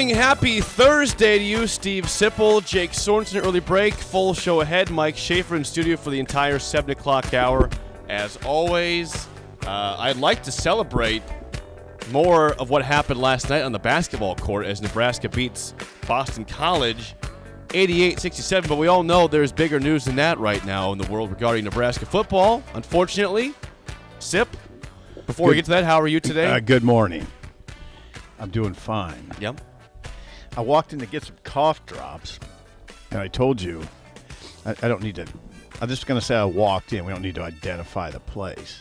Morning, happy Thursday to you, Steve Sipple, Jake Sorensen, early break, full show ahead. Mike Schaefer in studio for the entire seven o'clock hour. As always, uh, I'd like to celebrate more of what happened last night on the basketball court as Nebraska beats Boston College 88-67. But we all know there's bigger news than that right now in the world regarding Nebraska football. Unfortunately, Sip. Before we get to that, how are you today? Uh, good morning. I'm doing fine. yep. I walked in to get some cough drops, and I told you I, I don't need to. I'm just going to say I walked in. We don't need to identify the place.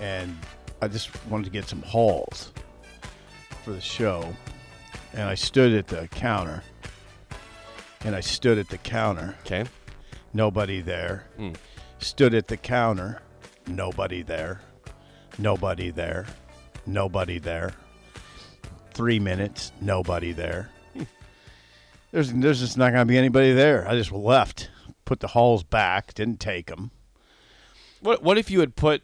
And I just wanted to get some halls for the show, and I stood at the counter. And I stood at the counter. Okay. Nobody there. Hmm. Stood at the counter. Nobody there. Nobody there. Nobody there. Three minutes. Nobody there. There's there's just not going to be anybody there. I just left. Put the halls back. Didn't take them. What what if you had put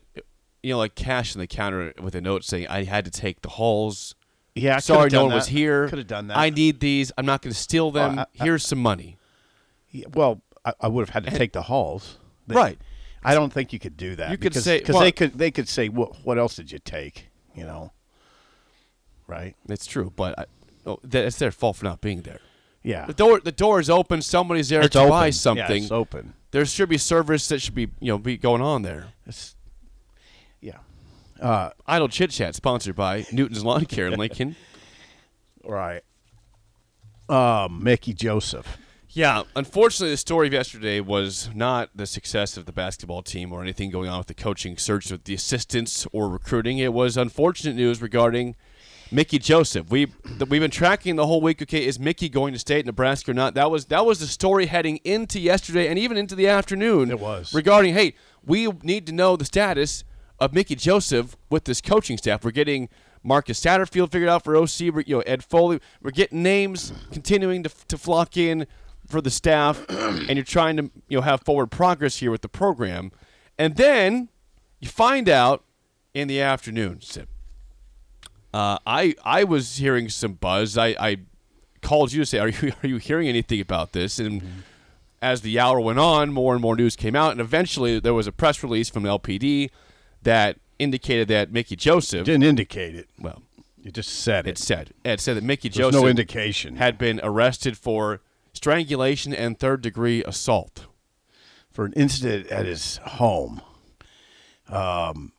you know like cash in the counter with a note saying I had to take the halls. Yeah, I Sorry, no one was here. Could have done that. I need these. I'm not going to steal them. Well, I- I- Here's some money. Yeah, well, I, I would have had to take the halls. They- Right. I don't think you could do that. You could because, say- because well- they could they could say what what else did you take? You know. Right. It's true, but I, oh, that- it's their fault for not being there. Yeah. The door the door is open. Somebody's there It's to open. buy Yeah, something. it's open. There should be service that should be you know be going on there. It's, yeah. Uh, Idle chit chat sponsored by Newton's Lawn Care in Lincoln. Right. Um, Mickey Joseph. Yeah, unfortunately, the story of yesterday was not the success of the basketball team or anything going on with the coaching search with the assistants or recruiting. It was unfortunate news regarding Mickey Joseph. We we've been tracking the whole week. Okay, is Mickey going to stay at Nebraska or not? That was that was the story heading into yesterday and even into the afternoon. It was. regarding hey, we need to know the status of Mickey Joseph with this coaching staff. We're getting. Marcus Satterfield figured out for OC. We're, you know, Ed Foley. We're getting names continuing to, to flock in for the staff, and you're trying to you know have forward progress here with the program, and then you find out in the afternoon. Sip. Uh, I I was hearing some buzz. I, I called you to say, are you are you hearing anything about this? And as the hour went on, more and more news came out, and eventually there was a press release from LPD that indicated that Mickey Joseph. Didn't indicate it. well, You just said it. it said it said that Mickey There's Joseph no indication. had been arrested for strangulation and third degree assault. for an incident at his home. Um,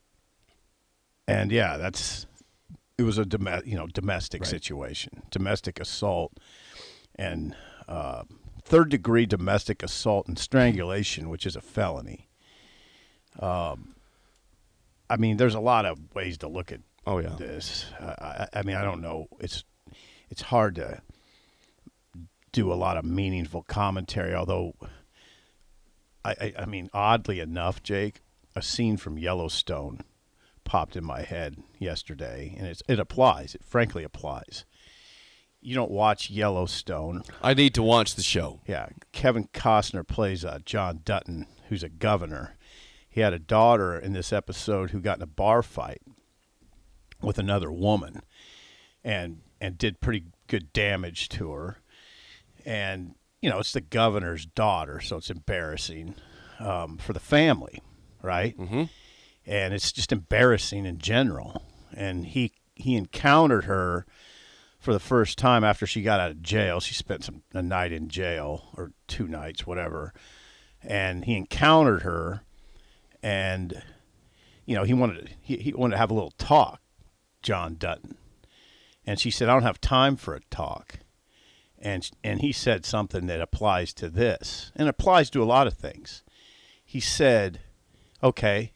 and yeah, that's it was a dom- you know domestic situation, domestic assault, and uh, third degree domestic assault and strangulation, which is a felony. Um, I mean, there's a lot of ways to look at Oh yeah. this. I, I, I mean, I don't know. It's it's hard to do a lot of meaningful commentary. Although, I, I, I mean, oddly enough, Jake, a scene from Yellowstone popped in my head yesterday, and it's, it applies. It frankly applies. You don't watch Yellowstone. I need to watch the show. Yeah, Kevin Costner plays uh, John Dutton, who's a governor. He had a daughter in this episode who got in a bar fight with another woman, and and did pretty good damage to her. And you know, it's the governor's daughter, so it's embarrassing um, for the family, right? Mm-hmm. And it's just embarrassing in general. And he he encountered her for the first time after she got out of jail. She spent some a night in jail or two nights, whatever. And he encountered her, and you know he wanted he, he wanted to have a little talk John Dutton, and she said, "I don't have time for a talk." And and he said something that applies to this, and applies to a lot of things. He said, "Okay,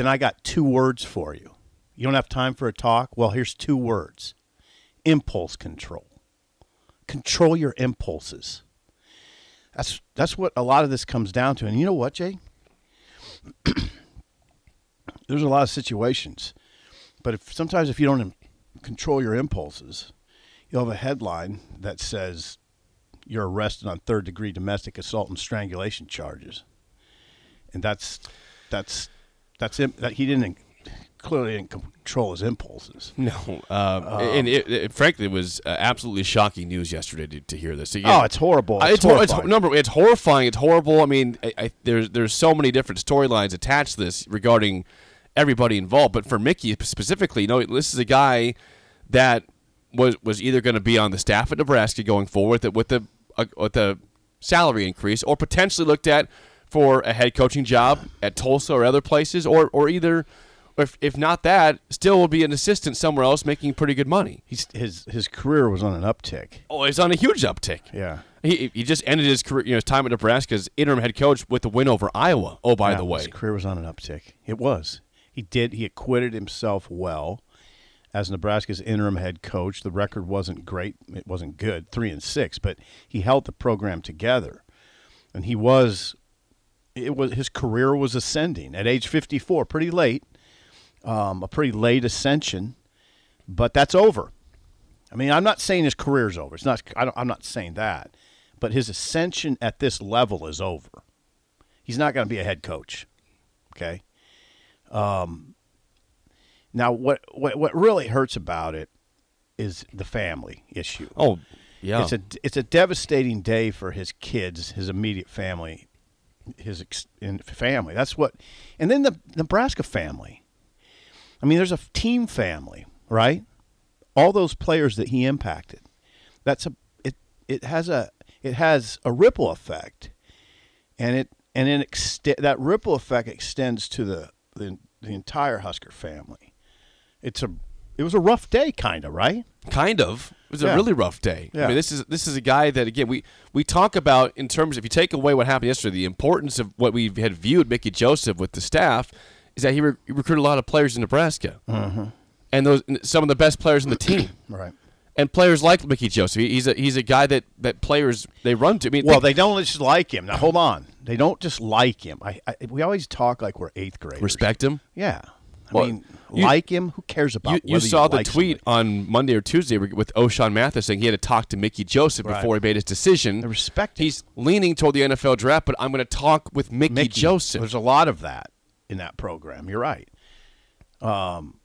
then I got two words for you. You don't have time for a talk? Well, here's two words: impulse control. Control your impulses." That's that's what a lot of this comes down to. And you know what, Jay? There's a lot of situations, but if sometimes if you don't control your impulses, you'll have a headline that says you're arrested on third degree domestic assault and strangulation charges, and that's that's that's im- that he didn't clearly didn't control his impulses. No, um, and it, it, frankly, it was uh, absolutely shocking news yesterday to, to hear this. Again, Oh, it's horrible. Uh, It's It's, hor- it's, horrifying. number. It's horrifying. It's horrible. I mean, I, I, there's there's so many different storylines attached to this regarding everybody involved. But for Mickey specifically, you know, this is a guy that was was either going to be on the staff at Nebraska going forward with the uh, with the salary increase, or potentially looked at for a head coaching job at Tulsa or other places, or or either. If, if not that, still will be an assistant somewhere else making pretty good money. He's, his his career was on an uptick. Oh, he's on a huge uptick. Yeah. He, he just ended his career, you know, his time at Nebraska as interim head coach with the win over Iowa. Oh, by Yeah, the way, his career was on an uptick. It was. He did. He acquitted himself well as Nebraska's interim head coach. The record wasn't great. It wasn't good, three and six, but he held the program together, and he was. It was his career was ascending at age 54, pretty late, um, a pretty late ascension, but that's over. I mean, I'm not saying his career's over. It's not. I don't, I'm not saying that, but his ascension at this level is over. He's not going to be a head coach. Okay. Um, now, what, what what really hurts about it is the family issue. oh, yeah, It's a it's a devastating day for his kids, his immediate family, his ex- family. That's what, and then the Nebraska family. I mean, there's a team family, right? All those players that he impacted. That's a it. It has a it has a ripple effect, and it and it ext- that ripple effect extends to the, the the entire Husker family. It's a it was a rough day, kind of, right? kind of. It was Yeah. a really rough day. I mean, this is this is a guy that again we we talk about in terms if you take away what happened yesterday, the importance of what we had viewed Mickey Joseph with the staff is that he, re- he recruited a lot of players in Nebraska, Mm-hmm. and those some of the best players in the team. Right. And players like Mickey Joseph, he's a he's a guy that, that players they run to. I mean, Well, think- they don't just like him. Now, hold on. They don't just like him. I, I we always talk like we're eighth graders. respect him. Yeah. I Well, mean, you- like him. Who cares about? You, you saw the like tweet somebody? on Monday or Tuesday with Ochaun Mathis saying he had to talk to Mickey Joseph Right. before he made his decision. They respect him. He's leaning toward the NFL draft, but I'm going to talk with Mickey, Mickey. Joseph. There's a lot of that in that program. You're right. Um,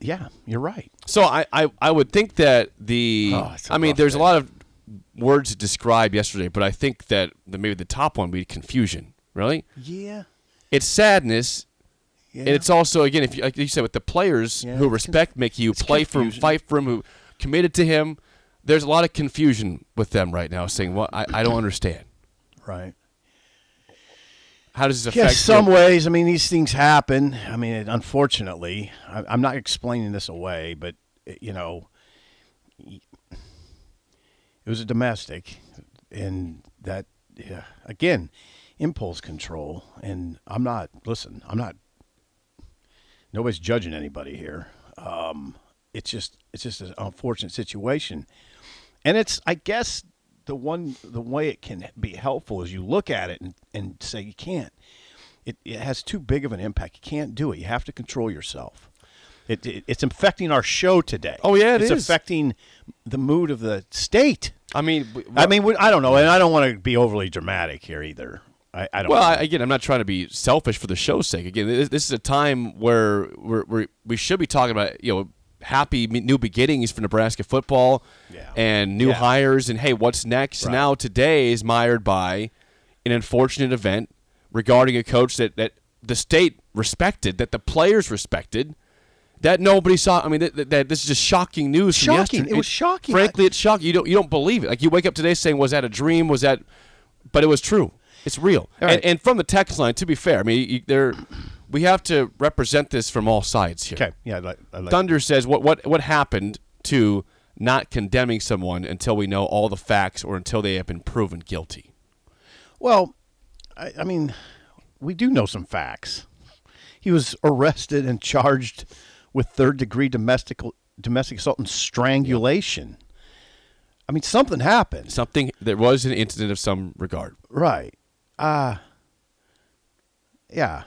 yeah, you're right. So I, I, I would think that the Oh, I mean there's a lot of words to describe yesterday, but I think that the, maybe the top one would be confusion. Really, Yeah. it's sadness, Yeah. and it's also again if you, like you said with the players Yeah, who respect Mickey, who play for him, confusion. fight for him, who committed to him. There's a lot of confusion with them right now, saying, "Well, I, I don't understand. right. How does this Yeah, some you?" ways. I mean, these things happen. I mean, it, unfortunately, I, I'm not explaining this away, but eh, you know, it was a domestic, and that yeah, again, impulse control. And I'm not. Listen, I'm not. Nobody's judging anybody here. Um, it's just it's just an unfortunate situation, and it's I guess the one the way it can be helpful is you look at it and, and say you can't. It, it has too big of an impact. You can't do it. You have to control yourself. It, it, it's affecting our show today. Oh, yeah, it it's is. affecting the mood of the state. I mean, w- I mean, I don't know, and I don't want to be overly dramatic here either. I, I don't. Well, know. I, again, I'm not trying to be selfish for the show's sake. Again, this, this is a time where we're, we're, we should be talking about you know happy new beginnings for Nebraska football Yeah. and new Yeah. hires and hey, what's next? Right. Now today is mired by an unfortunate event regarding a coach that, that the state respected, that the players respected. That nobody saw. I mean, that, that, that this is just shocking news. Shocking. It was shocking. Frankly, it's shocking. You don't you don't believe it. Like you wake up today saying, "Was that a dream? Was that?" But it was true. It's real. Right. And, and from the text line, to be fair, I mean, you, there we have to represent this from all sides here. Okay, yeah, I'd like, I'd like Thunder says what what what happened to not condemning someone until we know all the facts or until they have been proven guilty. Well, I, I mean, we do know some facts. He was arrested and charged with third degree domestic domestic assault and strangulation. I mean, something happened, Something there was an incident of some regard. right? Uh yeah.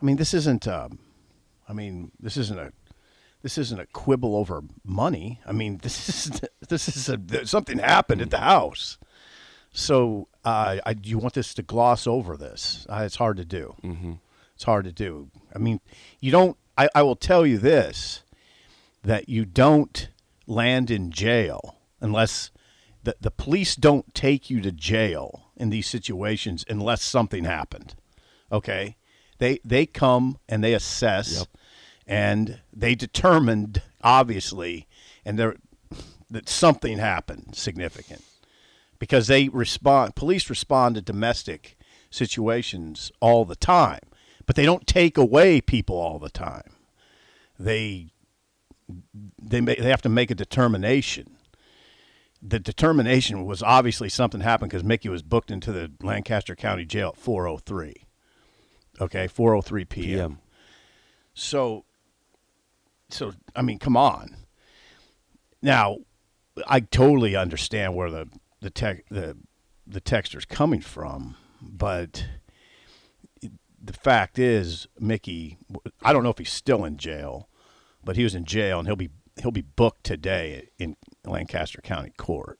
I mean, this isn't. Um, I mean, this isn't a. This isn't a quibble over money. I mean, this is this is a something happened at the house. So uh, I, you want this to gloss over this? Uh, it's hard to do. Mm-hmm. It's hard to do. I mean, you don't. I, I will tell you this: that you don't land in jail unless the the police don't take you to jail in these situations unless something happened. Okay, they they come and they assess, Yep. and they determined obviously, and there that something happened significant because they respond police respond to domestic situations all the time but they don't take away people all the time they they ma- they have to make a determination the determination was obviously something happened because Mickey was booked into the Lancaster County Jail at 403 okay 403 p.m. PM. So, so I mean, come on. Now, I totally understand where the the tech the the texter's coming from, but the fact is, Mickey. I don't know if he's still in jail, but he was in jail, and he'll be he'll be booked today in Lancaster County Court.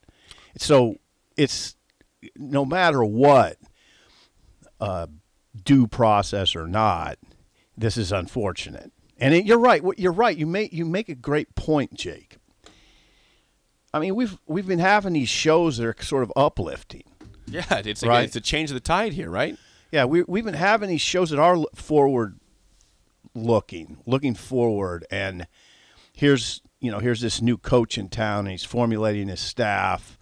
So it's no matter what uh, due process or not, this is unfortunate. And it, you're right. You're right. You make you make a great point, Jake. I mean, we've we've been having these shows that are sort of uplifting. Yeah, it's a, Right. it's a change of the tide here, right? Yeah, we we've been having these shows that are forward looking, looking forward, and here's you know here's this new coach in town, and he's formulating his staff,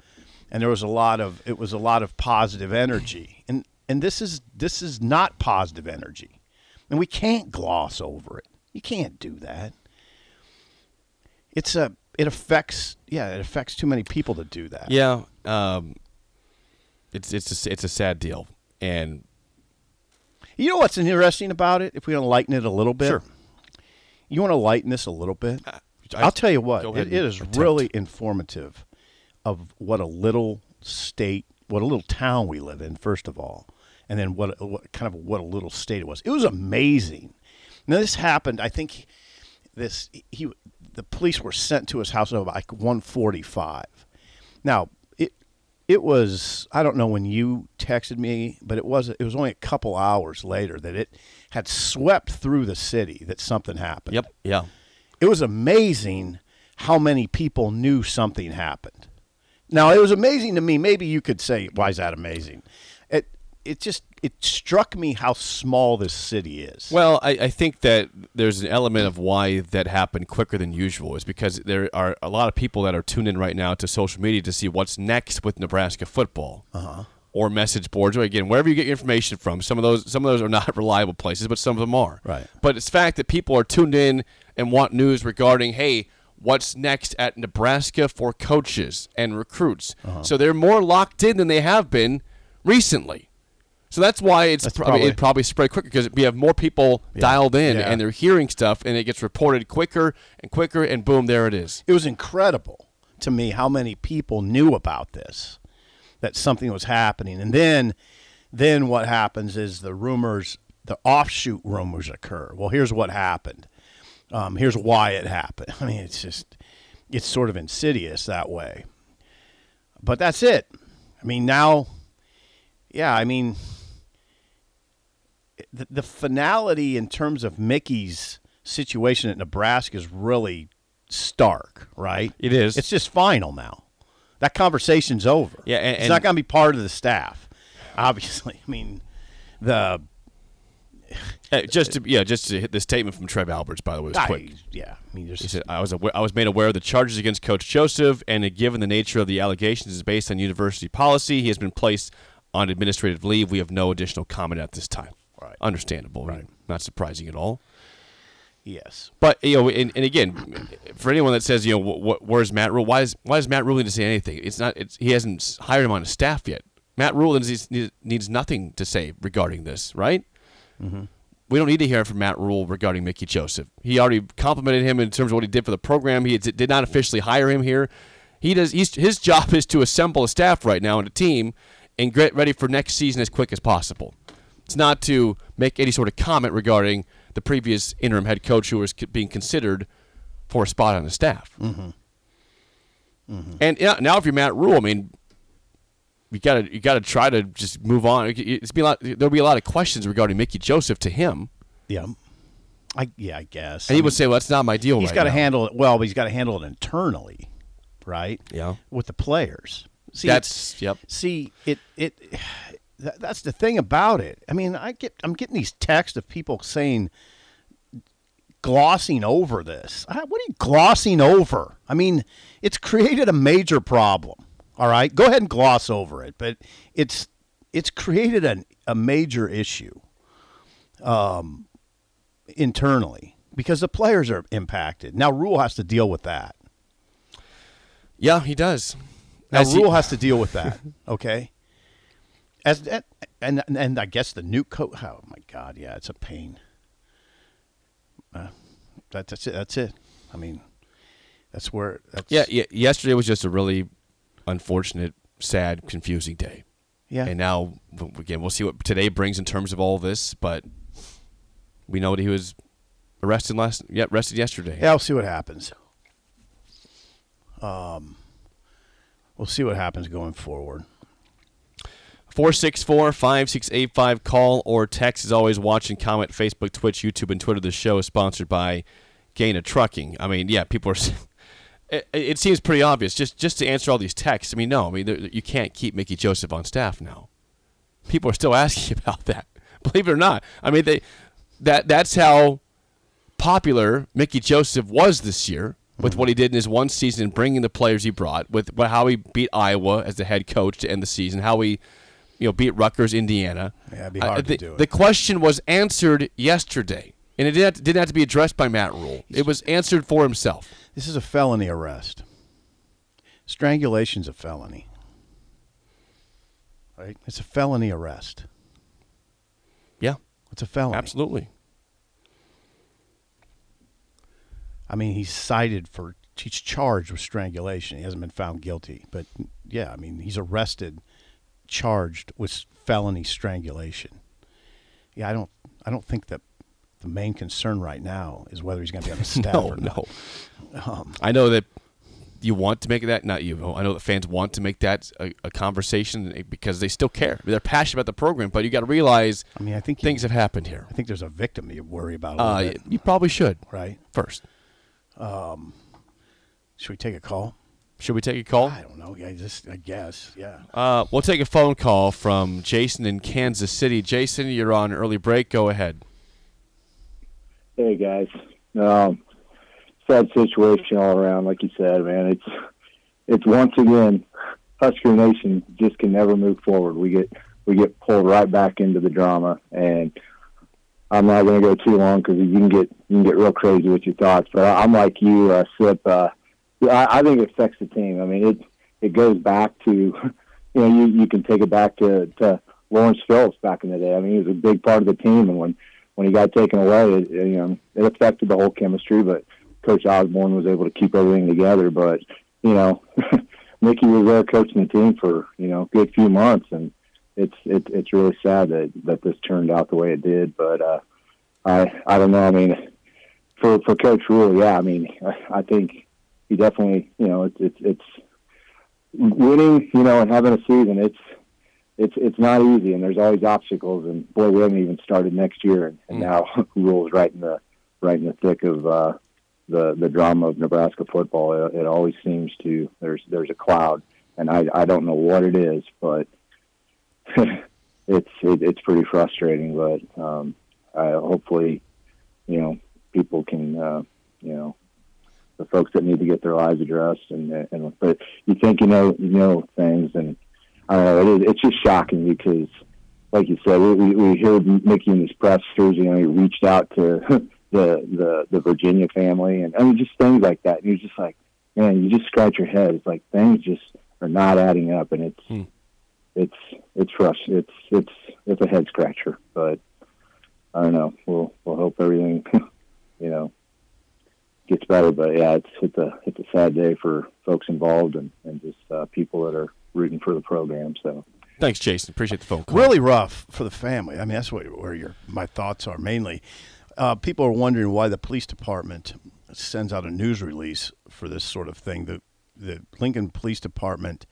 and there was a lot of it was a lot of positive energy, and and this is this is not positive energy, and we can't gloss over it. You can't do that. It's a it affects yeah it affects too many people to do that. Yeah, um, it's it's a, it's a sad deal, and You know what's interesting about it? If we want to lighten it a little bit, Sure. You want to lighten this a little bit? I'll tell you what. It, it is attempt. really informative of what a little state, what a little town we live in. First of all, and then what, what kind of what a little state it was. It was amazing. Now this happened. I think this he the police were sent to his house at like 145. Now it it was I don't know when you texted me, but it was it was only a couple hours later that it had swept through the city that something happened. yep, yeah, It was amazing how many people knew something happened. Now it was amazing to me. Maybe you could say, "Why is that amazing?" It it just it struck me how small this city is. Well, I, I think that there's an element of why that happened quicker than usual is because there are a lot of people that are tuned in right now to social media to see what's next with Nebraska football. Uh-huh. Or message boards, or again, wherever you get your information from. Some of those, some of those are not reliable places, but some of them are. Right. But it's fact that people are tuned in and want news regarding, hey, what's next at Nebraska for coaches and recruits. Uh-huh. So they're more locked in than they have been recently. So that's why it's That's probably, probably- it probably spread quicker because we have more people dialed in Yeah. and they're hearing stuff and it gets reported quicker and quicker and boom, there it is. it was incredible to me how many people knew about this, that something was happening, and then then what happens is the rumors, the offshoot rumors occur. Well, here's what happened. Um, here's why it happened. I mean, it's just it's sort of insidious that way. But that's it. I mean, now, yeah, I mean, the, the finality in terms of Mickey's situation at Nebraska is really stark, right? It is. It's just final now. That conversation's over. Yeah, and- it's not going to be part of the staff. Obviously, I mean, the Uh, just to, yeah, just to hit the statement from Trev Alberts, by the way, was I- quick. yeah, I mean, He said, I was, aware, I was made aware of the charges against Coach Joseph, and given the nature of the allegations is based on university policy, he has been placed on administrative leave. We have no additional comment at this time. Right. understandable, right? Not surprising at all. Yes. But you know, and, and again, for anyone that says you know, wh- wh- where's Matt Rhule? Why is why is Matt Rhule need to say anything? It's not. It's, he hasn't hired him on his staff yet. Matt Rhule needs, needs, needs nothing to say regarding this, right? We don't need to hear from Matt Rhule regarding Mickey Joseph. He already complimented him in terms of what he did for the program. He did not officially hire him here. He does. He's, his job is to assemble a staff right now and a team and get ready for next season as quick as possible. It's not to make any sort of comment regarding the previous interim head coach who was being considered for a spot on the staff. Mm-hmm. And now if you're Matt Rhule, I mean, you gotta you gotta try to just move on. It's be a lot, there'll be a lot of questions regarding Mickey Joseph to him, Yeah. I yeah, I guess. and I he would mean, say, "Well, that's not my deal." he's right got to handle it well, but he's got to handle it internally, right? Yeah. With the players. See, That's yep. See, it it that, that's the thing about it. I mean, I get I'm getting these texts of people saying glossing over this. What are you glossing over? I mean, it's created a major problem. All right, go ahead and gloss over it, but it's it's created an, a major issue um, internally because the players are impacted. Now, Rhule has to deal with that. Yeah, he does. Now, As he- Rhule has to deal with that. Okay. As and and, and I guess the new coach. Oh my God! Yeah, it's a pain. Uh, that, that's it. That's it. I mean, that's where. That's, yeah, yeah. Yesterday was just a really unfortunate, sad, confusing day. Yeah. And now again, we'll see what today brings in terms of all this, but we know that he was arrested last. Yeah, arrested yesterday. Yeah, we'll see what happens. Um, we'll see what happens going forward. 464 5685. Call or text. As always, watch and comment Facebook, Twitch, YouTube, and Twitter. The show is sponsored by Gana Trucking. I mean, yeah, people are. It, it seems pretty obvious. Just just to answer all these texts. I mean, no, I mean, there- you can't keep Mickey Joseph on staff now. People are still asking about that. Believe it or not. I mean, they that that's how popular Mickey Joseph was this year with what he did in his one season, bringing the players he brought, with how he beat Iowa as the head coach to end the season, how he, you know, beat Rutgers, Indiana. Yeah, it'd be Uh, hard to the, do it. The question was answered yesterday, and it didn't have, to, didn't have to be addressed by Matt Rhule. It was answered for himself. This is a felony arrest. Strangulation's a felony. Right? It's a felony arrest. Yeah, It's a felony. absolutely. I mean, he's cited for he's charged with strangulation. He hasn't been found guilty, but yeah, I mean, he's arrested, charged with felony strangulation. Yeah, I don't, I don't think that the main concern right now is whether he's going to be on the staff No, or not. no. I know that you want to make that not you. I know that fans want to make that a, a conversation because they still care. They're passionate about the program, but you got to realize I mean, I think things you, have happened here. I think there's a victim you worry about a little Uh, bit, you probably should right? first. Should we take a call? Should we take a call? I don't know. I just, I guess, yeah. Uh, we'll take a phone call from Jason in Kansas City. Jason, you're on early break. Go ahead. Hey guys, um, sad situation all around. Like you said, man, it's it's once again Husker Nation just can never move forward. We get we get pulled right back into the drama, and I'm not going to go too long because you can get you can get real crazy with your thoughts. But I'm like you, uh, Sip. Uh, I, I think it affects the team. I mean, it it goes back to you know you you can take it back to to Lawrence Phillips back in the day. I mean, he was a big part of the team, and when when he got taken away, it, it, you know, it affected the whole chemistry. But Coach Osborne was able to keep everything together. But you know, Mickey was there coaching the team for you know a good few months, and it's it's it's really sad that that this turned out the way it did. But uh, I I don't know. I mean, for for Coach Rhule, yeah. I mean, I, I think he definitely you know it's it's it's winning you know and having a season. It's it's it's not easy, and there's always obstacles. And boy, we haven't even started next year, and, and now Rhule's right in the right in the thick of uh, the the drama of Nebraska football. It, it always seems to there's there's a cloud, and I I don't know what it is, but it's it, it's pretty frustrating. But um, I, hopefully, you know, people can uh, you know the folks that need to get their lives addressed, and and but you think you know you know things and. I don't know. It is, it's just shocking because like you said, we, we heard Mickey in his pressers. You know, he reached out to the the the Virginia family, and I mean, just things like that. And you're just like, man, you just scratch your head. It's like things just are not adding up, and it's Hmm. it's it's frustrating. It's it's it's a head scratcher, but I don't know. We'll we'll hope everything, you know, gets better. But yeah, it's it's a it's a sad day for folks involved and and just uh, people that are rooting for the program. So Thanks, Jason. Appreciate the phone call. Really rough for the family. I mean, that's what, where your my thoughts are mainly. Uh, people are wondering why the police department sends out a news release for this sort of thing. The the Lincoln Police Department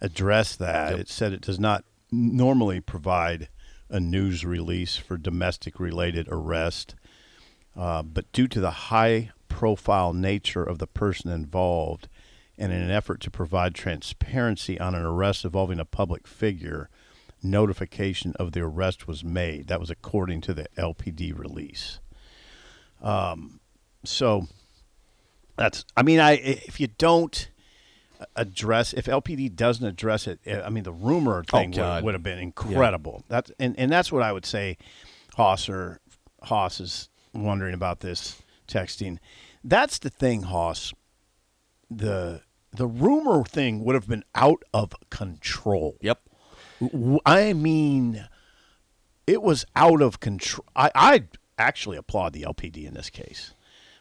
addressed that. It said it does not normally provide a news release for domestic related arrest, uh, but due to the high profile nature of the person involved, and in an effort to provide transparency on an arrest involving a public figure, notification of the arrest was made. That was according to the LPD release. Um, so that's, I mean, I if you don't address, if LPD doesn't address it, eh, I mean, the rumor thing would, would have been incredible. That's and, and that's what I would say. Hosser Hoss is wondering about this texting. That's the thing, Hoss. The the rumor thing would have been out of control. Yep. I mean, it was out of control. I, I actually applaud the LPD in this case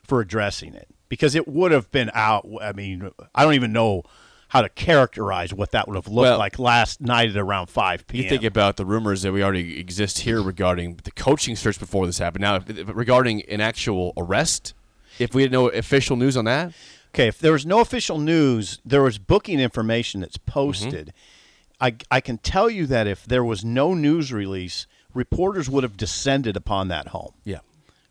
for addressing it because it would have been out. I mean, I don't even know how to characterize what that would have looked Well- like last night at around 5 p.m. You think about the rumors that we already exist here regarding the coaching search before this happened. Now, regarding an actual arrest, if we had no official news on that, Okay, if there was no official news, there was booking information that's posted. I, I can tell you that if there was no news release, reporters would have descended upon that home. yeah,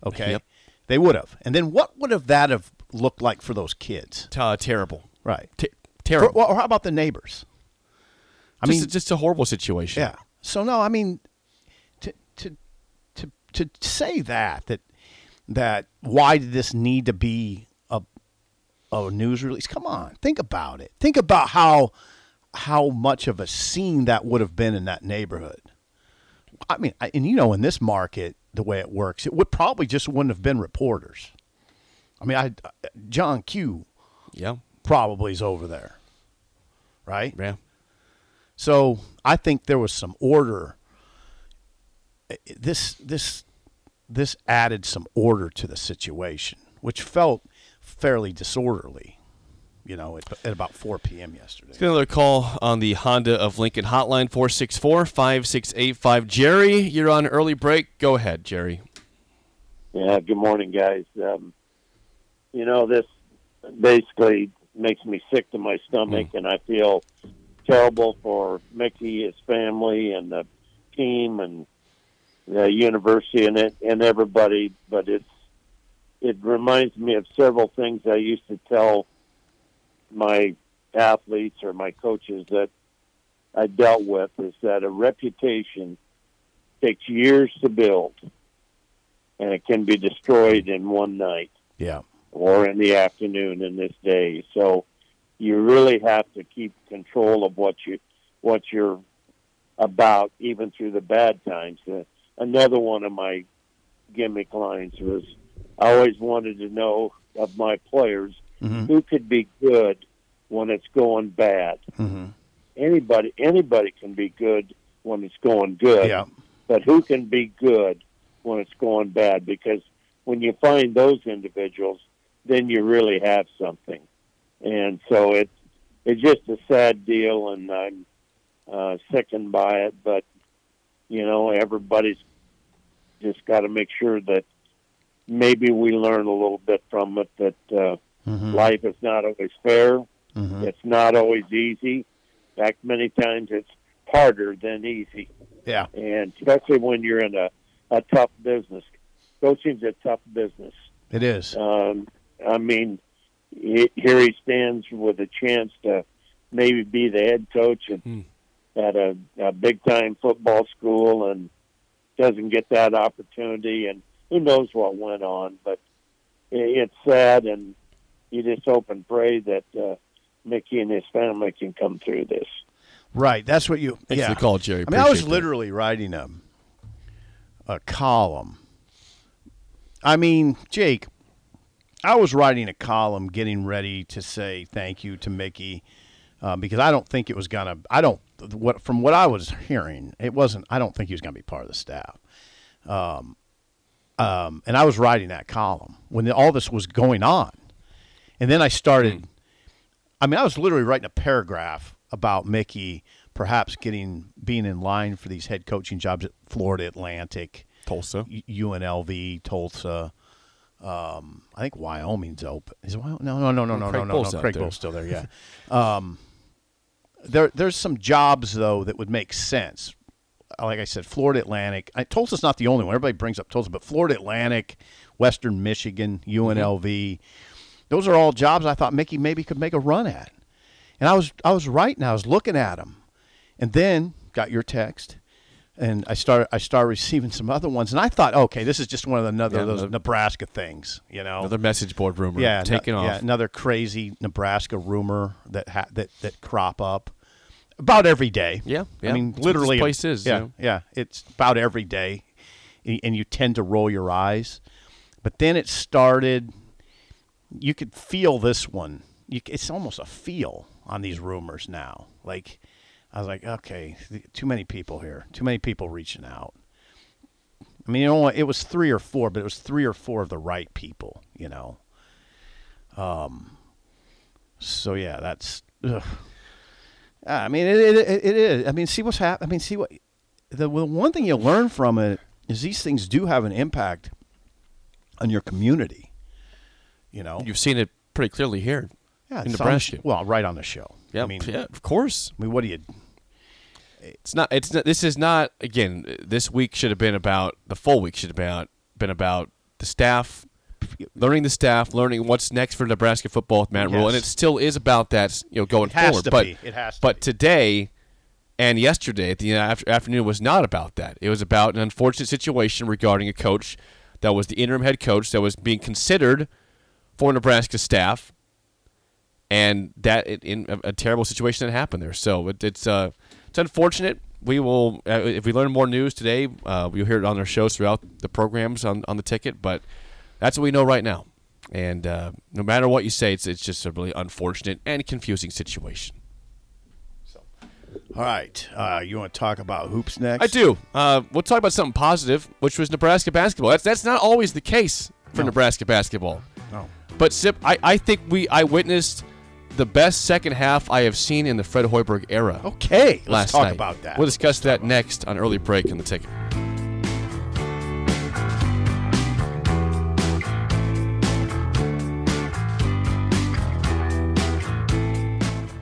Okay, Yep. they would have. And then what would have that have looked like for those kids? Uh, terrible, Right. T- terrible. well, or how about the neighbors? I just, mean, it's just a horrible situation. yeah. So no, I mean, to to to to say that that that why did this need to be a news release? Come on, think about it. Think about how how much of a scene that would have been in that neighborhood. I mean, I, and you know, in this market, the way it works, it would probably just wouldn't have been reporters. I mean, I John Q yeah, probably is over there, right? yeah. So I think there was some order. This this this added some order to the situation, which felt fairly disorderly. You know, at, at about 4 p.m. yesterday. Let's get another call on the Honda of Lincoln hotline 464 5685. Jerry, you're on early break. Go ahead, Jerry. Yeah, good morning, guys. Um, you know, this basically makes me sick to my stomach, and I feel terrible for Mickey, his family, and the team, and the university, and it, and everybody. But it's it reminds me of several things I used to tell my athletes or my coaches that I dealt with. Is that a reputation takes years to build and it can be destroyed in one night Yeah. or in the afternoon in this day. So you really have to keep control of what you what you're about, even through the bad times. Uh, another one of my gimmick lines was, I always wanted to know of my players Mm-hmm. who could be good when it's going bad. Mm-hmm. Anybody anybody can be good when it's going good Yeah. but who can be good when it's going bad? Because when you find those individuals, then you really have something. And so it's it's just a sad deal, and I'm uh, sickened by it. But you know, everybody's just got to make sure that maybe we learn a little bit from it. That uh, Mm-hmm. life is not always fair. Mhm. It's not always easy. In fact, many times it's harder than easy Yeah. and especially when you're in a, a tough business. Coaching's a tough business. It is. Um, I mean, he, here he stands with a chance to maybe be the head coach at, Hmm. at a, a big time football school and doesn't get that opportunity. And who knows what went on, but it, it's sad. And you just hope and pray that uh, Mickey and his family can come through this. Right. That's what you. Thanks yeah. for the call, Jerry. I mean, I was Appreciate that. literally writing a a column. I mean, Jake, I was writing a column, getting ready to say thank you to Mickey uh, because I don't think it was gonna. I don't. What from what I was hearing, it wasn't. I don't think he was gonna be part of the staff. Um, um, and I was writing that column when all this was going on, and then I started. I mean, I was literally writing a paragraph about Mickey perhaps getting being in line for these head coaching jobs at Florida Atlantic, Tulsa. UNLV, Tulsa. Um, I think Wyoming's open. Is it Wyoming? No, no, no, no, no, Craig no, no, Bohl's no. Craig. Bohl's still there. Yeah. um, there, there's some jobs though that would make sense. Uh, like I said, Florida Atlantic. I, Tulsa's not the only one. Everybody brings up Tulsa, but Florida Atlantic, Western Michigan, UNLV. Those are all jobs I thought Mickey maybe could make a run at. And I was I was right and I was looking at them. And then got your text and I started I started receiving some other ones and I thought, okay, this is just one of the another Yeah, those another- Nebraska things, you know. Another message board rumor. yeah, taking no- off. Yeah, another crazy Nebraska rumor that ha- that that crop up about every day. Yeah, yeah. I mean, That's literally, place is, Yeah, you know. yeah, it's about every day, and and you tend to roll your eyes, but then it started. You could feel this one. You, it's almost a feel on these rumors now. Like, I was like, okay, too many people here. Too many people reaching out. I mean, you know, it was three or four, but it was three or four of the right people. You know. Um. So yeah, that's. Ugh. I mean, it, it, it, is. I mean, see what's happening. I mean, see what the, the one thing you learn from it is these things do have an impact on your community. You know, You've seen it pretty clearly here yeah, in it's on the Nebraska. well, right on the show. yeah, I mean, yeah, of course. I mean, what do you? It's not. It's not. This is not. Again, this week should have been about the full week should have been about, been about the staff, learning the staff, learning what's next for Nebraska football with Matt Rhule, and it still is about that. You know, going It has forward. to but be. It has to but be. today and yesterday at the after, afternoon was not about that. It was about an unfortunate situation regarding a coach that was the interim head coach that was being considered for Nebraska staff and that it, in a, a terrible situation that happened there. So it, it's uh, it's unfortunate. We will uh, if we learn more news today, uh, we'll hear it on our shows throughout the programs on, on the ticket. But that's what we know right now. And uh, no matter what you say, it's it's just a really unfortunate and confusing situation. So, All right, uh, you want to talk about hoops next? I do. Uh, we'll talk about something positive, which was Nebraska basketball. That's that's not always the case for No. Nebraska basketball. No. But Sip, I, I think we I witnessed the best second half I have seen in the Fred Hoiberg era. Okay, let's talk night. about that. We'll discuss that next on early break in the ticket.